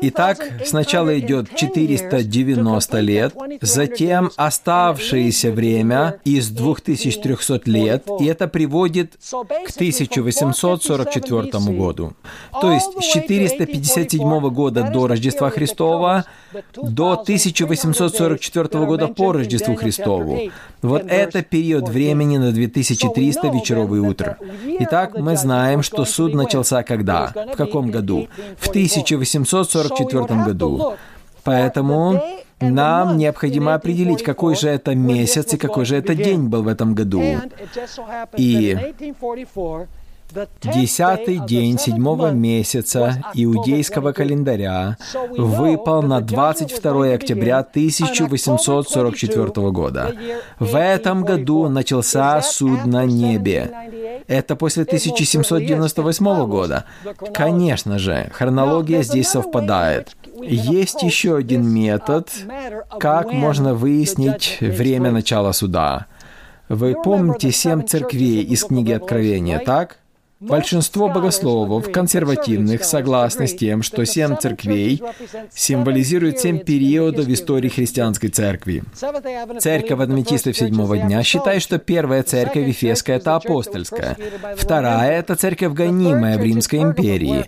Итак, сначала идет 490 лет, затем оставшееся время из 2300 лет, и это приводит к 1844 году. То есть с 457 года до Рождества Христова до 1844 года по Рождеству Христову. Вот это период времени на 2300 вечеров и утро. Итак, мы знаем, что суд начался когда? В каком году? В 1844 1844 году. Поэтому нам необходимо определить, какой же это месяц и какой же это день был в этом году. И Десятый день седьмого месяца иудейского календаря выпал на 22 октября 1844 года. В этом году начался суд на небе. Это после 1798 года. Конечно же, хронология здесь совпадает. Есть еще один метод, как можно выяснить время начала суда. Вы помните семь церквей из книги Откровения, так? Большинство богословов, консервативных, согласны с тем, что семь церквей символизируют семь периодов в истории христианской церкви. Церковь адвентистов седьмого дня считает, что первая церковь Ефесская — это апостольская, вторая — это церковь гонимая в Римской империи,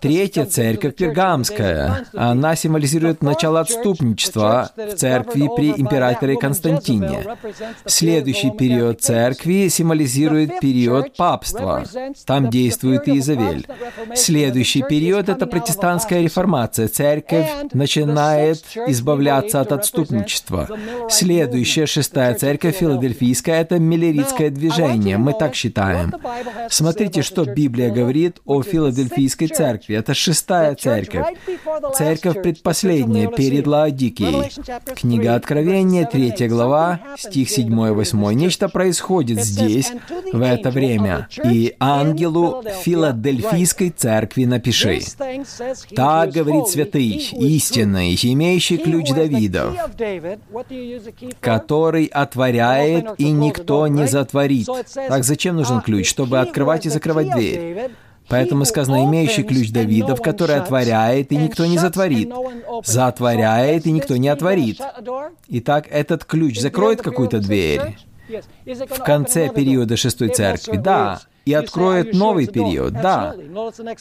третья церковь пергамская, она символизирует начало отступничества в церкви при императоре Константине. Следующий период церкви символизирует период папства, Там действует Иезавель. Следующий период — это протестантская реформация. Церковь начинает избавляться от отступничества. Следующая, шестая церковь, филадельфийская, это миллеритское движение. Мы так считаем. Смотрите, что Библия говорит о филадельфийской церкви. Это шестая церковь. Церковь предпоследняя, перед Лаодикией. Книга Откровения, третья глава, стих 7-8. Нечто происходит здесь, в это время. И ангелу Филадельфийской церкви напиши. Так говорит святый, истинный, имеющий ключ Давидов, который отворяет, и никто не затворит. Так зачем нужен ключ? Чтобы открывать и закрывать дверь. Поэтому сказано, имеющий ключ Давидов, который отворяет, и никто не затворит. Затворяет, и никто не отворит. Итак, этот ключ закроет какую-то дверь в конце периода шестой церкви. Да, и откроет новый период. Да.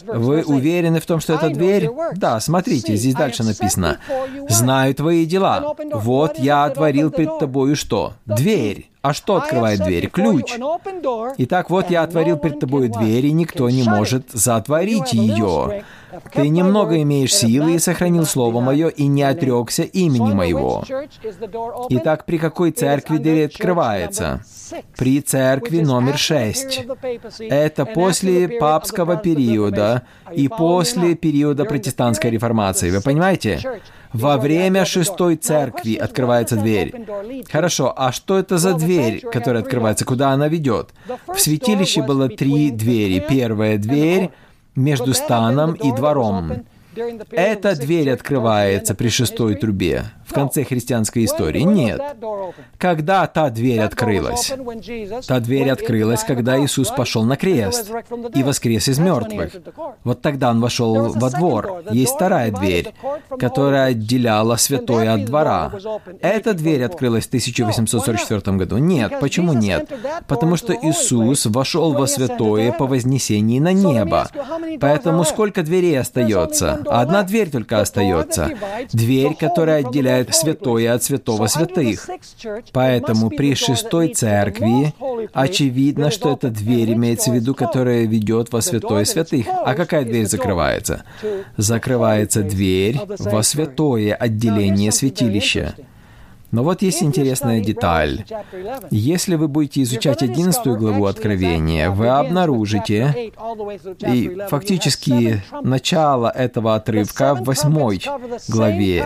Вы уверены в том, что это дверь? Да, смотрите, здесь дальше написано. «Знаю твои дела. Вот я отворил пред тобою что? Дверь. А что открывает дверь? Ключ. Итак, вот я отворил пред тобой дверь, и никто не может затворить ее. Ты немного имеешь силы и сохранил Слово Мое, и не отрекся имени Моего. Итак, при какой церкви дверь открывается? При церкви номер шесть. Это после папского периода и после периода протестантской реформации. Вы понимаете? Во время шестой церкви открывается дверь. Хорошо, а что это за дверь, которая открывается? Куда она ведет? В святилище было три двери. Первая дверь между станом и двором. Эта дверь открывается при шестой трубе в конце христианской истории. Нет. Когда та дверь открылась? Та дверь открылась, когда Иисус пошел на крест и воскрес из мертвых. Вот тогда Он вошел во двор. Есть вторая дверь, которая отделяла святое от двора. Эта дверь открылась в 1844 году. Нет. Почему нет? Потому что Иисус вошел во святое по вознесении на небо. Поэтому сколько дверей остается? Одна дверь только остается. Дверь, которая отделяет святое от святого святых. Поэтому при шестой церкви очевидно, что эта дверь имеется в виду, которая ведет во святое святых. А какая дверь закрывается? Закрывается дверь во святое отделение святилища. Но вот есть интересная деталь. Если вы будете изучать 11 главу Откровения, вы обнаружите, и фактически начало этого отрывка в 8 главе,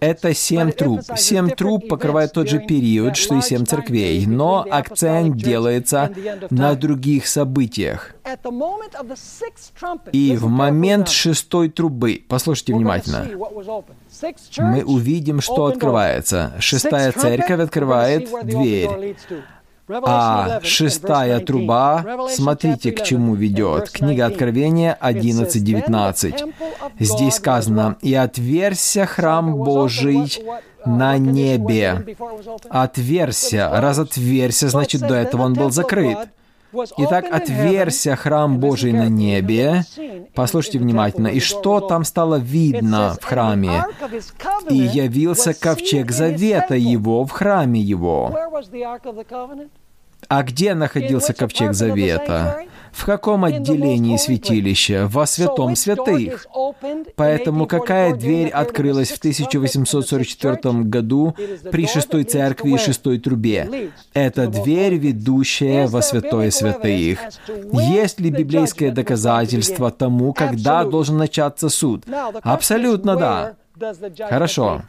это семь труб. Семь труб покрывает тот же период, что и семь церквей, но акцент делается на других событиях. И в момент шестой трубы, послушайте внимательно, мы увидим, что открывается. Шестая церковь открывает дверь. А шестая труба, смотрите, к чему ведет. Книга Откровения 11.19. Здесь сказано, «И отверся храм Божий на небе». Отверся, разотверся, значит, до этого он был закрыт. Итак, отверся храм Божий на небе. Послушайте внимательно. И что там стало видно в храме? И явился ковчег завета его в храме его. А где находился ковчег завета? В каком отделении святилища? Во святом святых. Поэтому какая дверь открылась в 1844 году при шестой церкви и шестой трубе? Это дверь, ведущая во святое святых. Есть ли библейское доказательство тому, когда должен начаться суд? Абсолютно да. Хорошо.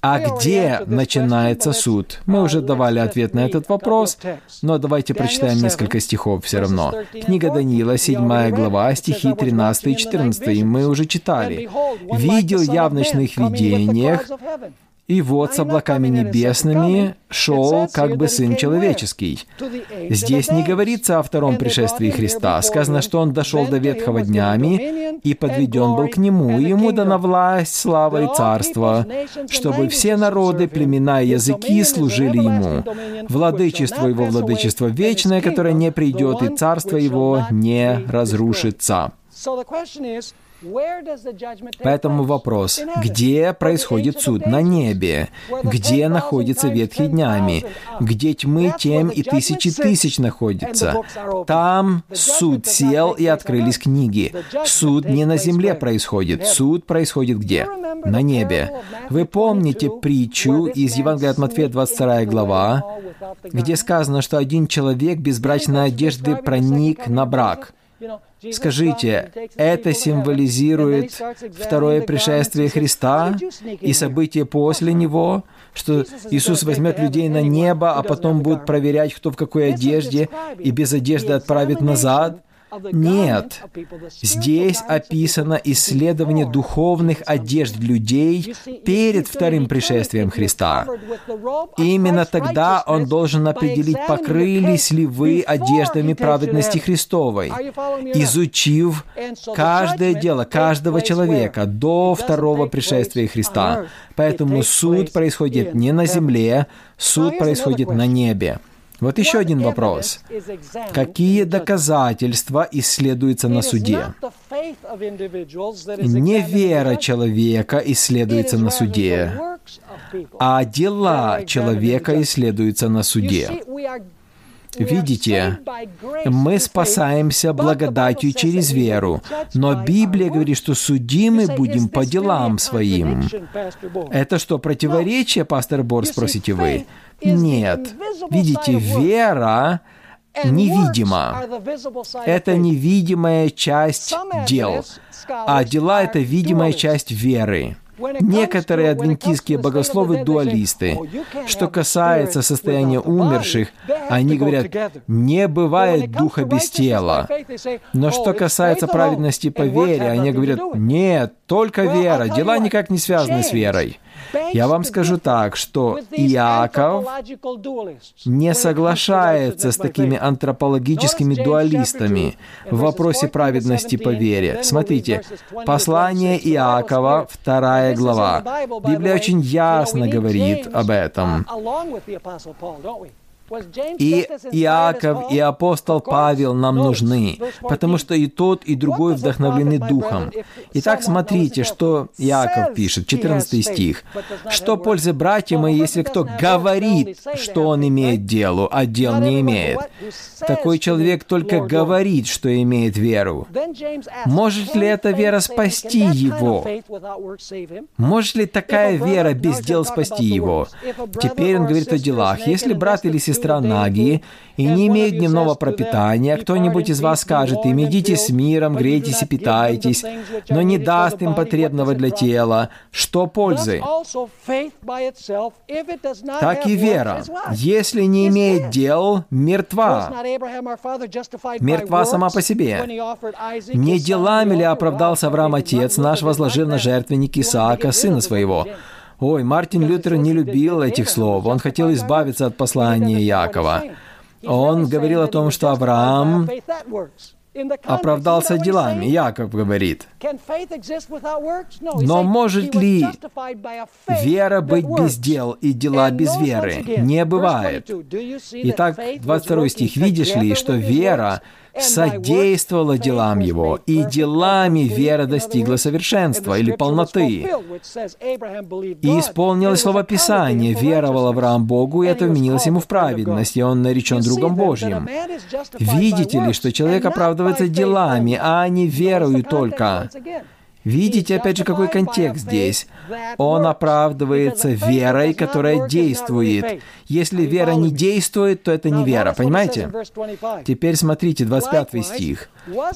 А где начинается суд? Мы уже давали ответ на этот вопрос, но давайте прочитаем несколько стихов все равно. Книга Даниила, 7 глава, стихи 13 и 14, мы уже читали. «Видел я в ночных видениях, и вот с облаками небесными шел как бы Сын Человеческий. Здесь не говорится о втором пришествии Христа. Сказано, что Он дошел до ветхого днями и подведен был к Нему, и Ему дана власть, слава и царство, чтобы все народы, племена и языки служили Ему. Владычество Его, владычество вечное, которое не придет, и царство Его не разрушится. Поэтому вопрос, где происходит суд? На небе. Где находится ветхий днями? Где тьмы тем и тысячи тысяч находится? Там суд сел и открылись книги. Суд не на земле происходит. Суд происходит где? На небе. Вы помните притчу из Евангелия от Матфея, 22 глава, где сказано, что один человек без брачной одежды проник на брак. Скажите, это символизирует второе пришествие Христа и события после Него, что Иисус возьмет людей на небо, а потом будет проверять, кто в какой одежде, и без одежды отправит назад? Нет. Здесь описано исследование духовных одежд людей перед вторым пришествием Христа. Именно тогда он должен определить, покрылись ли вы одеждами праведности Христовой, изучив каждое дело каждого человека до второго пришествия Христа. Поэтому суд происходит не на земле, суд происходит на небе. Вот еще один вопрос. Какие доказательства исследуются на суде? Не вера человека исследуется на суде, а дела человека исследуются на суде. Видите, мы спасаемся благодатью через веру, но Библия говорит, что судимы будем по делам своим. Это что, противоречие, пастор Бор, спросите вы? Нет. Видите, вера невидима. Это невидимая часть дел, а дела — это видимая часть веры. Некоторые адвентистские богословы дуалисты. Что касается состояния умерших, они говорят, не бывает духа без тела. Но что касается праведности по вере, они говорят, нет, только вера, дела никак не связаны с верой. Я вам скажу так, что Иаков не соглашается с такими антропологическими дуалистами в вопросе праведности по вере. Смотрите, послание Иакова, вторая глава. Библия очень ясно говорит об этом. И Иаков, и апостол Павел нам нужны, потому что и тот, и другой вдохновлены Духом. Итак, смотрите, что Иаков пишет, 14 стих. «Что пользы братья мои, если кто говорит, что он имеет дело, а дел не имеет? Такой человек только говорит, что имеет веру. Может ли эта вера спасти его? Может ли такая вера без дел спасти его? Теперь он говорит о делах. Если брат или сестра сестра Наги и не имеют дневного пропитания, кто-нибудь из вас скажет им, идите с миром, грейтесь и питайтесь, но не даст им потребного для тела, что пользы? Так и вера, если не имеет дел, мертва. Мертва сама по себе. Не делами ли оправдался Авраам Отец наш, возложив на жертвенник Исаака, сына своего? Ой, Мартин Лютер не любил этих слов. Он хотел избавиться от послания Якова. Он говорил о том, что Авраам оправдался делами, Яков говорит. Но может ли вера быть без дел и дела без веры? Не бывает. Итак, 22 стих. «Видишь ли, что вера содействовала делам его, и делами вера достигла совершенства или полноты. И исполнилось слово Писания, веровал Авраам Богу, и это вменилось ему в праведность, и он наречен другом Божьим. Видите ли, что человек оправдывается делами, а не верою только. Видите, опять же, какой контекст здесь? Он оправдывается верой, которая действует. Если вера не действует, то это не вера, понимаете? Теперь смотрите, 25 стих.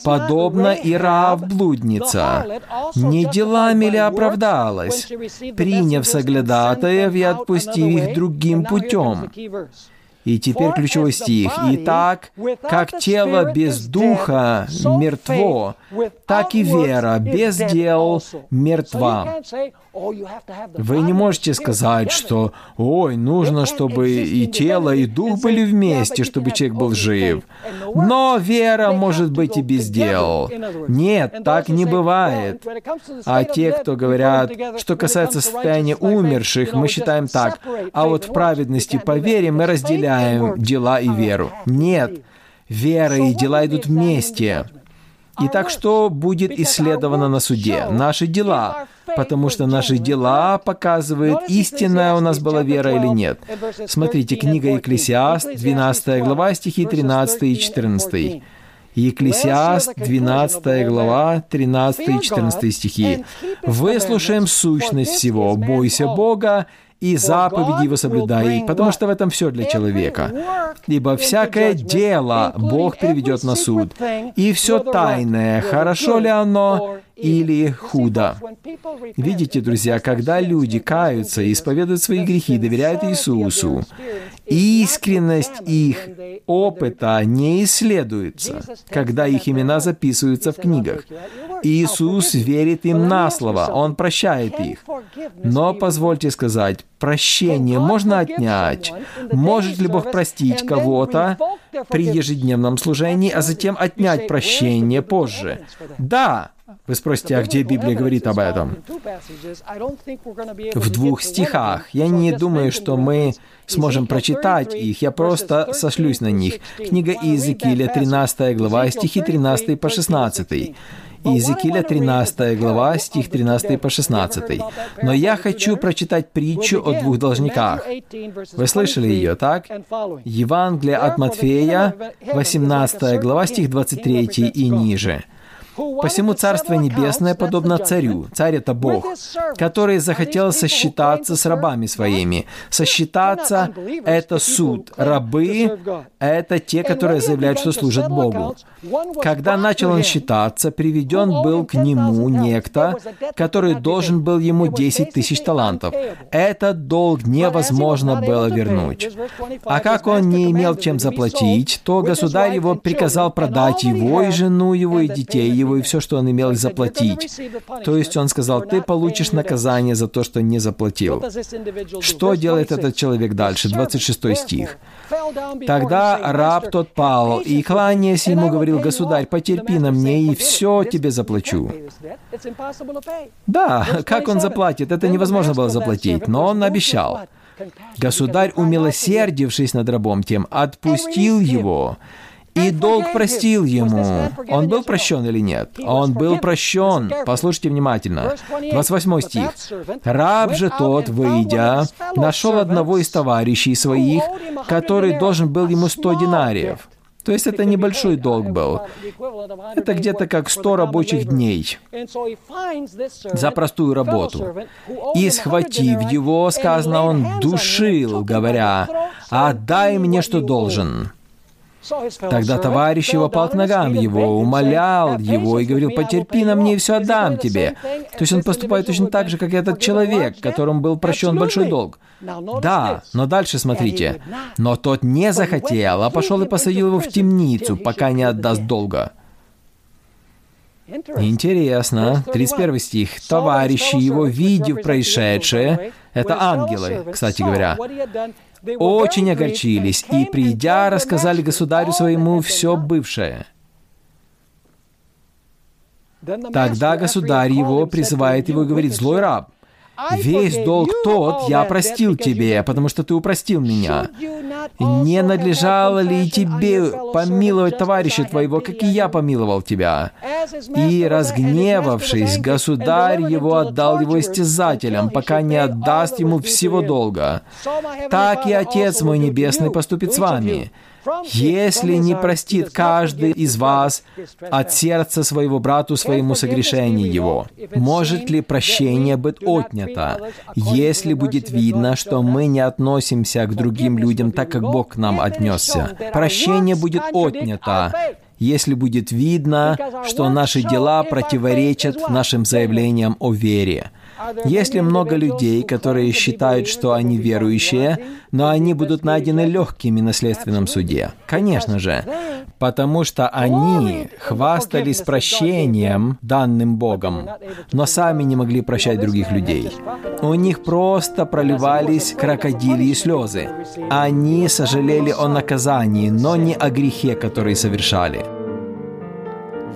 «Подобно и Раав блудница, не делами ли оправдалась, приняв соглядатаев и отпустив их другим путем?» И теперь ключевой стих. «Итак, как тело без духа мертво, так и вера без дел мертва». Вы не можете сказать, что «Ой, нужно, чтобы и тело, и дух были вместе, чтобы человек был жив». Но вера может быть и без дел. Нет, так не бывает. А те, кто говорят, что касается состояния умерших, мы считаем так, а вот в праведности по вере мы разделяем дела и веру. Нет, вера и дела идут вместе. Итак, что будет исследовано на суде? Наши дела, потому что наши дела показывают, истинная у нас была вера или нет. Смотрите, книга Екклесиаст, 12 глава, стихи 13 и 14. Екклесиаст, 12 глава, 13 и 14 стихи. «Выслушаем сущность всего, бойся Бога и заповеди его соблюдай, потому что в этом все для человека. Ибо всякое дело Бог приведет на суд, и все тайное, хорошо ли оно или худо. Видите, друзья, когда люди каются, исповедуют свои грехи, доверяют Иисусу, искренность их опыта не исследуется, когда их имена записываются в книгах. Иисус верит им на слово, Он прощает их. Но позвольте сказать, прощение можно отнять. Может ли Бог простить кого-то при ежедневном служении, а затем отнять прощение позже? Да, вы спросите, а где Библия говорит об этом? В двух стихах. Я не думаю, что мы сможем прочитать их, я просто сошлюсь на них. Книга Иезекииля, 13 глава, стихи 13 по 16. Иезекииля 13 глава, стих 13 по 16. Но я хочу прочитать притчу о двух должниках. Вы слышали ее, так? Евангелие от Матфея, 18 глава, стих 23 и ниже. Посему Царство Небесное подобно царю. Царь — это Бог, который захотел сосчитаться с рабами своими. Сосчитаться — это суд. Рабы — это те, которые заявляют, что служат Богу. Когда начал он считаться, приведен был к нему некто, который должен был ему 10 тысяч талантов. Этот долг невозможно было вернуть. А как он не имел чем заплатить, то государь его приказал продать его и жену его и детей его и все, что он имел, заплатить. То есть он сказал, ты получишь наказание за то, что не заплатил. Что делает этот человек дальше? 26 стих. Тогда раб тот пал, и, кланяясь ему, говорил, «Государь, потерпи на мне, и все тебе заплачу». Да, как он заплатит? Это невозможно было заплатить, но он обещал. Государь, умилосердившись над рабом тем, отпустил его, и долг простил ему. Он был прощен или нет? Он был прощен. Послушайте внимательно. 28 стих. «Раб же тот, выйдя, нашел одного из товарищей своих, который должен был ему 100 динариев». То есть это небольшой долг был. Это где-то как 100 рабочих дней за простую работу. И, схватив его, сказано, он душил, говоря, «Отдай мне, что должен». Тогда товарищ его пал к ногам его, умолял его и говорил, «Потерпи на мне, и все отдам тебе». То есть он поступает точно так же, как этот человек, которому был прощен большой долг. Да, но дальше смотрите. Но тот не захотел, а пошел и посадил его в темницу, пока не отдаст долга. Интересно. 31 стих. «Товарищи его, видев происшедшее...» Это ангелы, кстати говоря очень огорчились и, придя, рассказали государю своему все бывшее. Тогда государь его призывает его и говорит, «Злой раб, Весь долг тот я простил тебе, потому что ты упростил меня. Не надлежало ли тебе помиловать товарища твоего, как и я помиловал тебя? И, разгневавшись, государь его отдал его истязателям, пока не отдаст ему всего долга. Так и Отец мой Небесный поступит с вами. Если не простит каждый из вас от сердца своего брату своему согрешение его, может ли прощение быть отнято, если будет видно, что мы не относимся к другим людям так, как Бог к нам отнесся? Прощение будет отнято, если будет видно, что наши дела противоречат нашим заявлениям о вере. Есть ли много людей, которые считают, что они верующие, но они будут найдены легкими на следственном суде? Конечно же, потому что они хвастались прощением, данным Богом, но сами не могли прощать других людей. У них просто проливались крокодильи слезы. Они сожалели о наказании, но не о грехе, который совершали.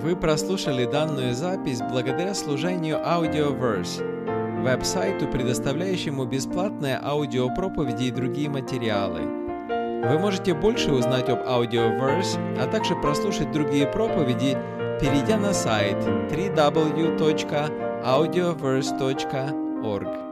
Вы прослушали данную запись благодаря служению Audioverse веб-сайту, предоставляющему бесплатные аудиопроповеди и другие материалы. Вы можете больше узнать об Audioverse, а также прослушать другие проповеди перейдя на сайт www.audioverse.org.